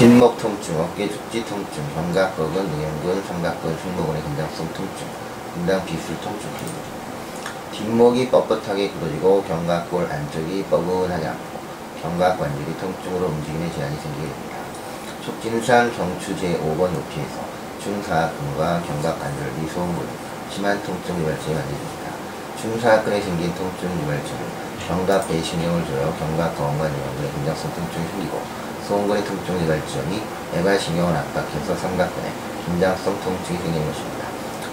뒷목 통증, 어깨 죽지 통증, 견갑근, 의형근, 삼각근, 승모근의 긴장성 통증, 분당 비술 통증 등입니다. 뒷목이 뻣뻣하게 굳어지고 견갑골 안쪽이 뻐근하지 않고 견갑 관절이 통증으로 움직임에 제한이 생기게 됩니다. 촉진상 경추 제5번 높이에서 중사근과 견갑 관절이 소음근, 심한 통증 유발증이 만들어집니다. 중사근에 생긴 통증 유발증은 견갑 배신경을 조여 견갑 거원과 내연근의 긴장성 통증이 생기고 소음근의 통증 유발증이 애발신경을 압박해서 삼각근에 긴장성 통증이 생기는 것입니다.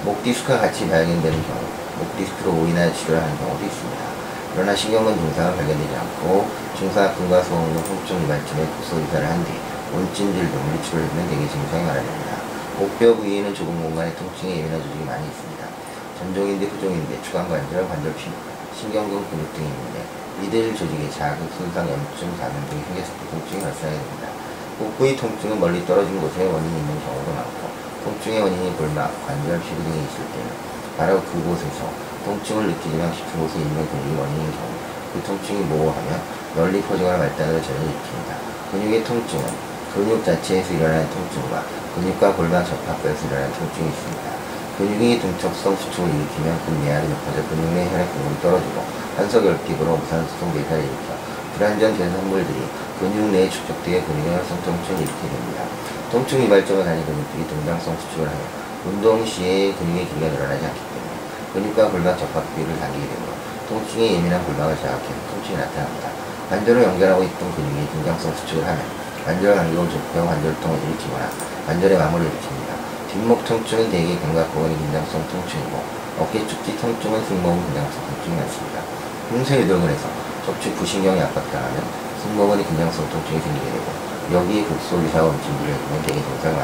목 디스크와 같이 발견되는 경우 목 디스크로 오인하여 치료를 하는 경우도 있습니다. 그러나 신경근 증상은 발견되지 않고 중사근과 소음근 통증 유발증의 국소 이사를 한 뒤 온찜질 등으로 치료를 해주면 대개 증상이 완화됩니다. 목뼈 부위에는 좁은 공간에 통증에 예민한 조직이 많이 있습니다. 전종인대, 후종인대, 추간관절, 관절 피부, 신경근 근육 등이 있는데 이들 조직의 자극, 손상, 염증, 감염 등이 생겼을 때 통증이 발생하게 됩니다. 복부의 통증은 멀리 떨어진 곳에 원인이 있는 경우도 많고 통증의 원인이 골막, 관절, 피부 등이 있을 때는 바로 그곳에서 통증을 느끼지만 깊은 곳에 있는 근육이 원인인 경우 그 통증이 모호하며 널리 퍼지거나 발달을 전혀 일으킵니다. 근육의 통증은 근육 자체에서 일어나는 통증과 근육과 골반 접합부에서 일어나는 통증이 있습니다. 근육이 중첩성 수축을 일으키면 근내압이 높아져 근육 내 혈액 공급이 떨어지고 한석열핍으로 무산소통 대사를 일으켜 불안전 대사물들이 근육 내에 축적되어 근육의 활성 통증을 일으키게 됩니다. 통증 이발적으로 다닌 근육들이 동장성 수축을 하여 운동 시에 근육의 길이가 늘어나지 않기 때문에 근육과 골반 접합 부위를 당기게 되므로 통증에 예민한 골반을 자극해서 통증이 나타납니다. 관절을 연결하고 있던 근육이 긴장성 수축을 하면 관절 간격을 좁혀 관절통을 일으키거나 관절의 마모를 일으킵니다. 뒷목 통증은 대개 견갑부근의 긴장성 통증이고 어깨 축지 통증은 승모근 긴장성 통증이 많습니다. 흉쇄유돌근에서 척추 부신경이 압박당하면 승모근의 긴장성 통증이 생기게 되고 여기에 극소 유사가 움직임을 해주면 대개 증상을